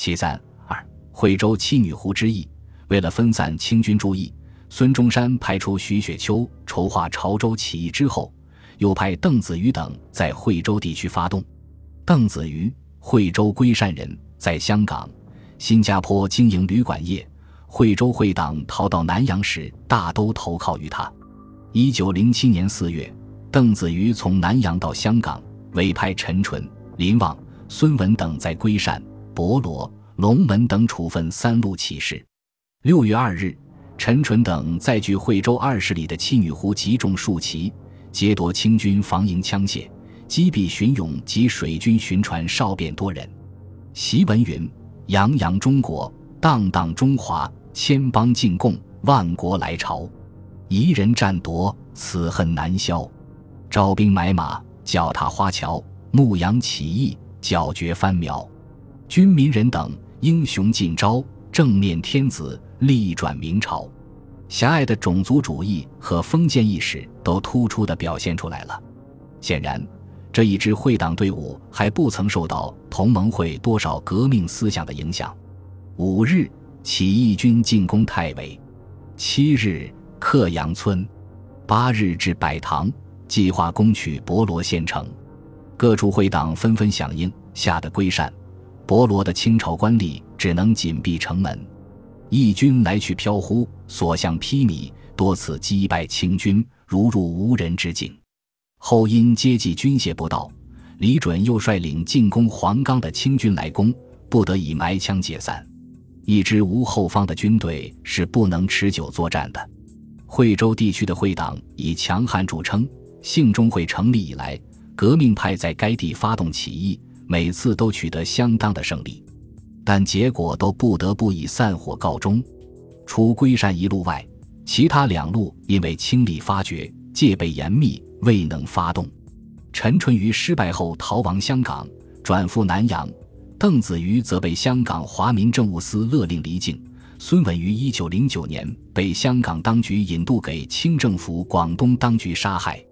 其三二惠州七女湖之役，为了分散清军注意，孙中山派出徐雪秋筹划潮州起义之后，又派邓子瑜等在惠州地区发动。邓子瑜，惠州龟山人，在香港、新加坡经营旅馆业。惠州会党逃到南洋时，大都投靠于他。一九零七年四月，邓子瑜从南洋到香港，委派陈纯、林旺、孙文等在龟山、博罗、龙门等处分三路起事。六月二日，陈纯等在距惠州二十里的七女湖集中竖旗，劫夺清军防营枪械，击毙巡勇及水军巡船少便多人。檄文云：“洋洋中国，荡荡中华。”千邦进贡，万国来朝，夷人战夺，此恨难消。招兵买马，脚踏花桥，牧羊起义，剿绝番苗。军民人等英雄尽招，正面天子，力转明朝。狭隘的种族主义和封建意识都突出地表现出来了。显然，这一支会党队伍还不曾受到同盟会多少革命思想的影响。五日。起义军进攻太尉，七日克阳村，八日至百塘，计划攻取博罗县城。各处会党纷纷响应，吓得归善、博罗的清朝官吏只能紧闭城门。义军来去飘忽，所向披靡，多次击败清军，如入无人之境。后因接济军械不到，李准又率领进攻黄冈的清军来攻，不得已埋枪解散。一支无后方的军队是不能持久作战的。惠州地区的会党以强悍著称，兴中会成立以来，革命派在该地发动起义，每次都取得相当的胜利，但结果都不得不以散伙告终。除龟山一路外，其他两路因为清理发觉，戒备严密，未能发动。陈纯于失败后逃亡香港，转赴南洋。邓子瑜则被香港华民政务司勒令离境，孙文于一九零九年被香港当局引渡给清政府广东当局杀害。